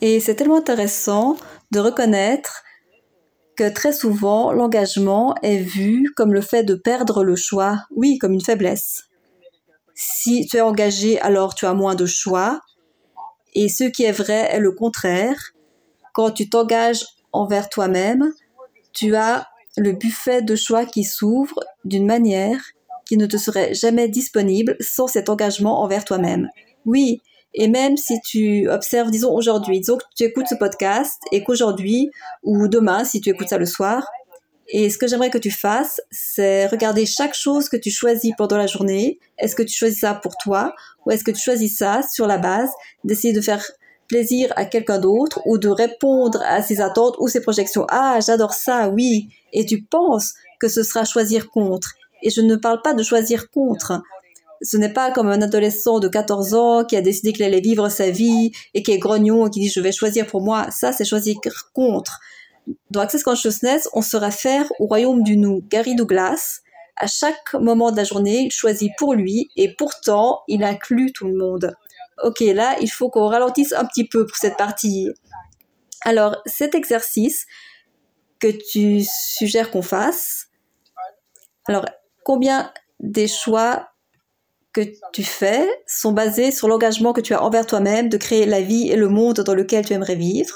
Et c'est tellement intéressant de reconnaître que très souvent l'engagement est vu comme le fait de perdre le choix, oui, comme une faiblesse. Si tu es engagé, alors tu as moins de choix. Et ce qui est vrai est le contraire. Quand tu t'engages envers toi-même, tu as le buffet de choix qui s'ouvre d'une manière qui ne te serait jamais disponible sans cet engagement envers toi-même. Oui, et même si tu observes, disons aujourd'hui, disons que tu écoutes ce podcast et qu'aujourd'hui ou demain, si tu écoutes ça le soir, et ce que j'aimerais que tu fasses, c'est regarder chaque chose que tu choisis pendant la journée. Est-ce que tu choisis ça pour toi ou est-ce que tu choisis ça sur la base d'essayer de faire plaisir à quelqu'un d'autre ou de répondre à ses attentes ou ses projections? Ah, j'adore ça, oui. Et tu penses que ce sera choisir contre. Et je ne parle pas de choisir contre. Ce n'est pas comme un adolescent de 14 ans qui a décidé qu'il allait vivre sa vie et qui est grognon et qui dit je vais choisir pour moi. Ça, c'est choisir contre. Dans Access Consciousness, on se réfère au royaume du nous. Gary Douglas, à chaque moment de la journée, il choisit pour lui et pourtant, il inclut tout le monde. Ok, là, il faut qu'on ralentisse un petit peu pour cette partie. Alors, cet exercice que tu suggères qu'on fasse, alors, combien des choix que tu fais sont basés sur l'engagement que tu as envers toi-même de créer la vie et le monde dans lequel tu aimerais vivre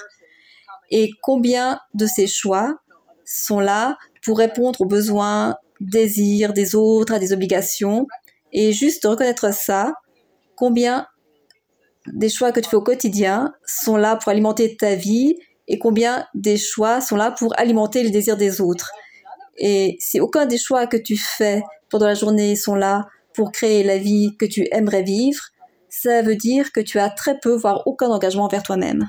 et combien de ces choix sont là pour répondre aux besoins, désirs des autres, à des obligations? Et juste reconnaître ça, combien des choix que tu fais au quotidien sont là pour alimenter ta vie et combien des choix sont là pour alimenter les désirs des autres? Et si aucun des choix que tu fais pendant la journée sont là pour créer la vie que tu aimerais vivre, ça veut dire que tu as très peu, voire aucun engagement envers toi-même.